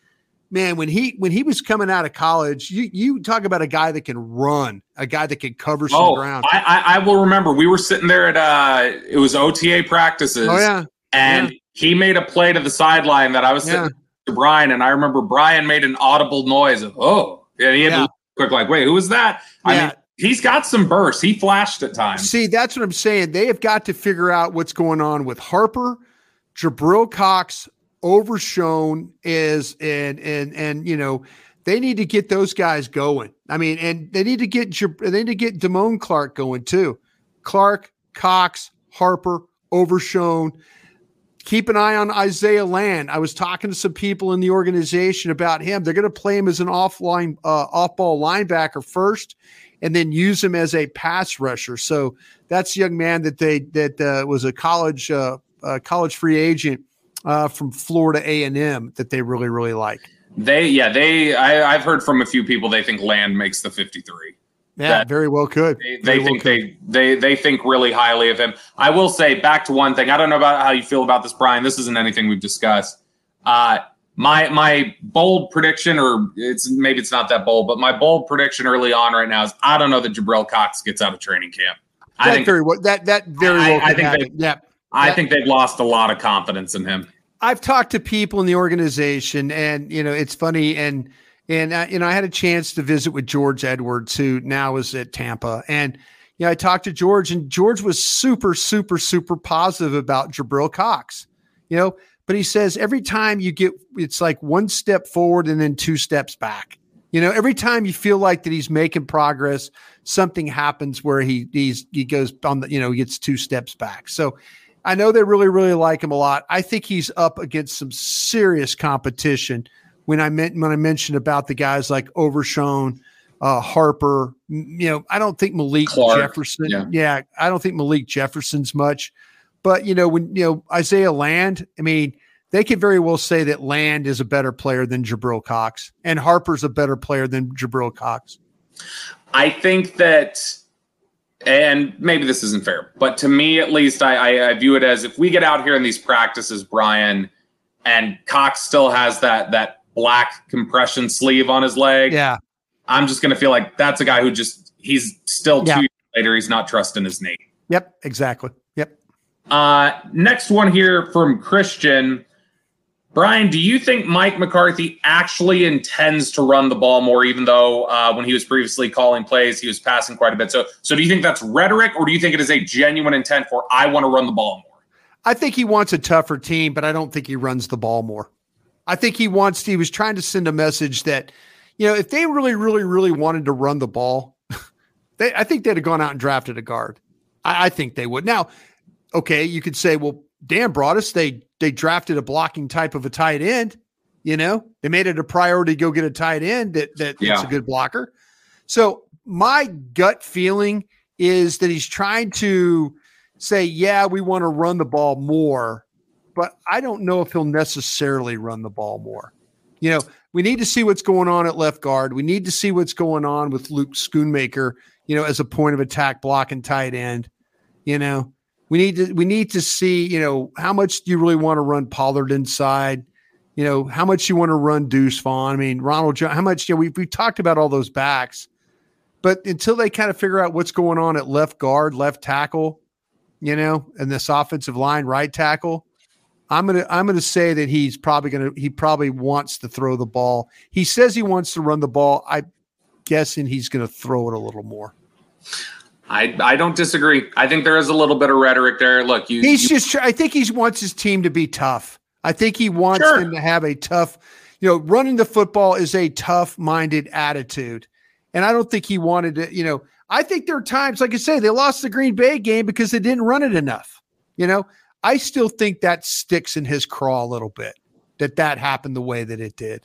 man, when he when he was coming out of college, you you talk about a guy that can run, a guy that can cover some oh, ground. I, I, I will remember we were sitting there at uh it was OTA practices. Oh yeah, and yeah. he made a play to the sideline that I was sitting yeah. to Bryan, and I remember Bryan made an audible noise of oh, yeah, he had yeah. Quick, like, wait, who was that? Yeah. I mean, he's got some bursts. He flashed at times. See, that's what I'm saying. They have got to figure out what's going on with Harper, Jabril Cox, Overshown is and and and you know they need to get those guys going. I mean, and they need to get they need to get Damone Clark going too. Clark, Cox, Harper, Overshown keep an eye on Isaiah Land. I was talking to some people in the organization about him. They're going to play him as an offline, uh, off-ball linebacker first, and then use him as a pass rusher. So that's a young man that they that uh, was a college uh, college free agent uh, from Florida A and M that they really really like. They yeah they I, I've heard from a few people they think Land makes the fifty three. Yeah, very well could. They, they think well could. they they they think really highly of him. I will say back to one thing. I don't know about how you feel about this, Bryan. This isn't anything we've discussed. Uh, my my bold prediction, or it's maybe it's not that bold, but my bold prediction early on right now is I don't know that Jabril Cox gets out of training camp. I think very well. That that very well. I, I think they, yeah. I think they've lost a lot of confidence in him. I've talked to people in the organization, and you know, it's funny and and, uh, you know, I had a chance to visit with George Edwards, who now is at Tampa. And, you know, I talked to George, and George was super, super, super positive about Jabril Cox, you know, but he says every time you get, it's like one step forward and then two steps back. You know, every time you feel like that he's making progress, something happens where he he's he goes on the, you know, he gets two steps back. So I know they really, really like him a lot. I think he's up against some serious competition when I meant when I mentioned about the guys like Overshown, uh, Harper, you know, I don't think Malik Clark, Jefferson. Yeah. yeah, I don't think Malik Jefferson's much. But you know, when you know Isaiah Land, I mean, they could very well say that Land is a better player than Jabril Cox, and Harper's a better player than Jabril Cox. I think that, and maybe this isn't fair, but to me at least, I, I, I view it as if we get out here in these practices, Bryan, and Cox still has that that black compression sleeve on his leg. Yeah. I'm just going to feel like that's a guy who just, he's still yeah. two years later, he's not trusting his knee. Yep, exactly. Yep. Uh, next one here from Christian. Bryan, do you think Mike McCarthy actually intends to run the ball more, even though uh, when he was previously calling plays, he was passing quite a bit? So, so do you think that's rhetoric, or do you think it is a genuine intent for I want to run the ball more? I think he wants a tougher team, but I don't think he runs the ball more. I think he wants he was trying to send a message that, you know, if they really, really, really wanted to run the ball, they I think they'd have gone out and drafted a guard. I, I think they would. Now, okay, you could say, well, Dan brought us, they they drafted a blocking type of a tight end. You know, they made it a priority to go get a tight end that, that yeah. that's a good blocker. So my gut feeling is that he's trying to say, yeah, we want to run the ball more but I don't know if he'll necessarily run the ball more. You know, we need to see what's going on at left guard. We need to see what's going on with Luke Schoonmaker, you know, as a point of attack block and tight end. You know, we need to we need to see, you know, how much do you really want to run Pollard inside? You know, how much you want to run Deuce Vaughn? I mean, Ronald Jones, how much, you know, we we talked about all those backs, but until they kind of figure out what's going on at left guard, left tackle, you know, and this offensive line, right tackle, I'm gonna I'm gonna say that he's probably gonna he probably wants to throw the ball. He says he wants to run the ball. I'm guessing he's gonna throw it a little more. I I don't disagree. I think there is a little bit of rhetoric there. Look, you he's you, just I think he wants his team to be tough. I think he wants Sure. them to have a tough, you know, running the football is a tough minded attitude. And I don't think he wanted to, you know, I think there are times, like I say, they lost the Green Bay game because they didn't run it enough. You know, I still think that sticks in his craw a little bit that that happened the way that it did.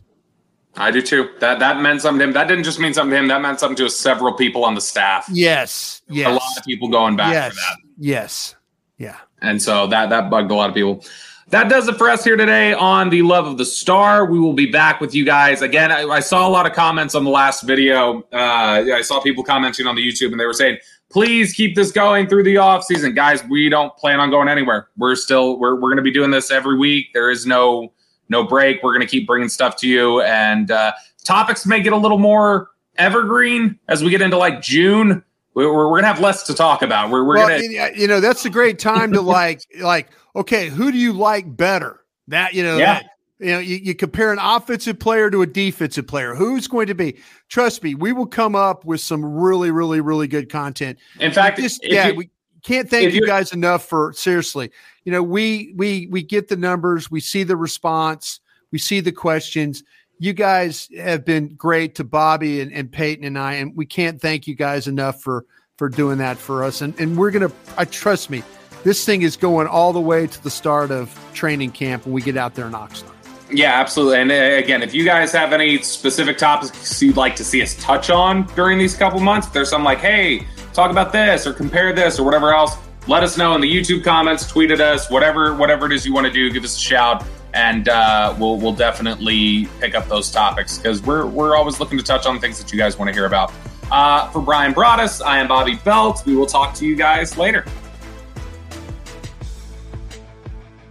I do too. That that meant something to him. That didn't just mean something to him. That meant something to several people on the staff. Yes. Yes. A lot of people going back yes. for that. Yes. Yeah. And so that that bugged a lot of people. That does it for us here today on the Love of the Star. We will be back with you guys again. I, I saw a lot of comments on the last video. Uh, I saw people commenting on the YouTube, and they were saying, "Please keep this going through the off season, guys. We don't plan on going anywhere. We're still we're we're going to be doing this every week. There is no no break. We're going to keep bringing stuff to you, and uh, topics may get a little more evergreen as we get into like June. We're, we're, we're going to have less to talk about. We're, we're well, going to you you know, that's a great time to like, like, okay, who do you like better? That, you know, Yeah. that- you know, you, you compare an offensive player to a defensive player. Who's going to be? Trust me, we will come up with some really, really, really good content. In fact, Just, yeah, you- we can't thank you guys enough for seriously. You know, we we we get the numbers, we see the response, we see the questions. You guys have been great to Bobby and, and Peyton and I, and we can't thank you guys enough for for doing that for us. And and we're gonna I trust me, this thing is going all the way to the start of training camp when we get out there in Oxnard. Yeah, absolutely. And uh, again, if you guys have any specific topics you'd like to see us touch on during these couple months, if there's some like, hey, talk about this or compare this or whatever else, let us know in the YouTube comments, tweet at us, whatever whatever it is you want to do, give us a shout, and uh, we'll we'll definitely pick up those topics because we're we're always looking to touch on things that you guys want to hear about. Uh, for Bryan Broaddus, I am Bobby Belt. We will talk to you guys later.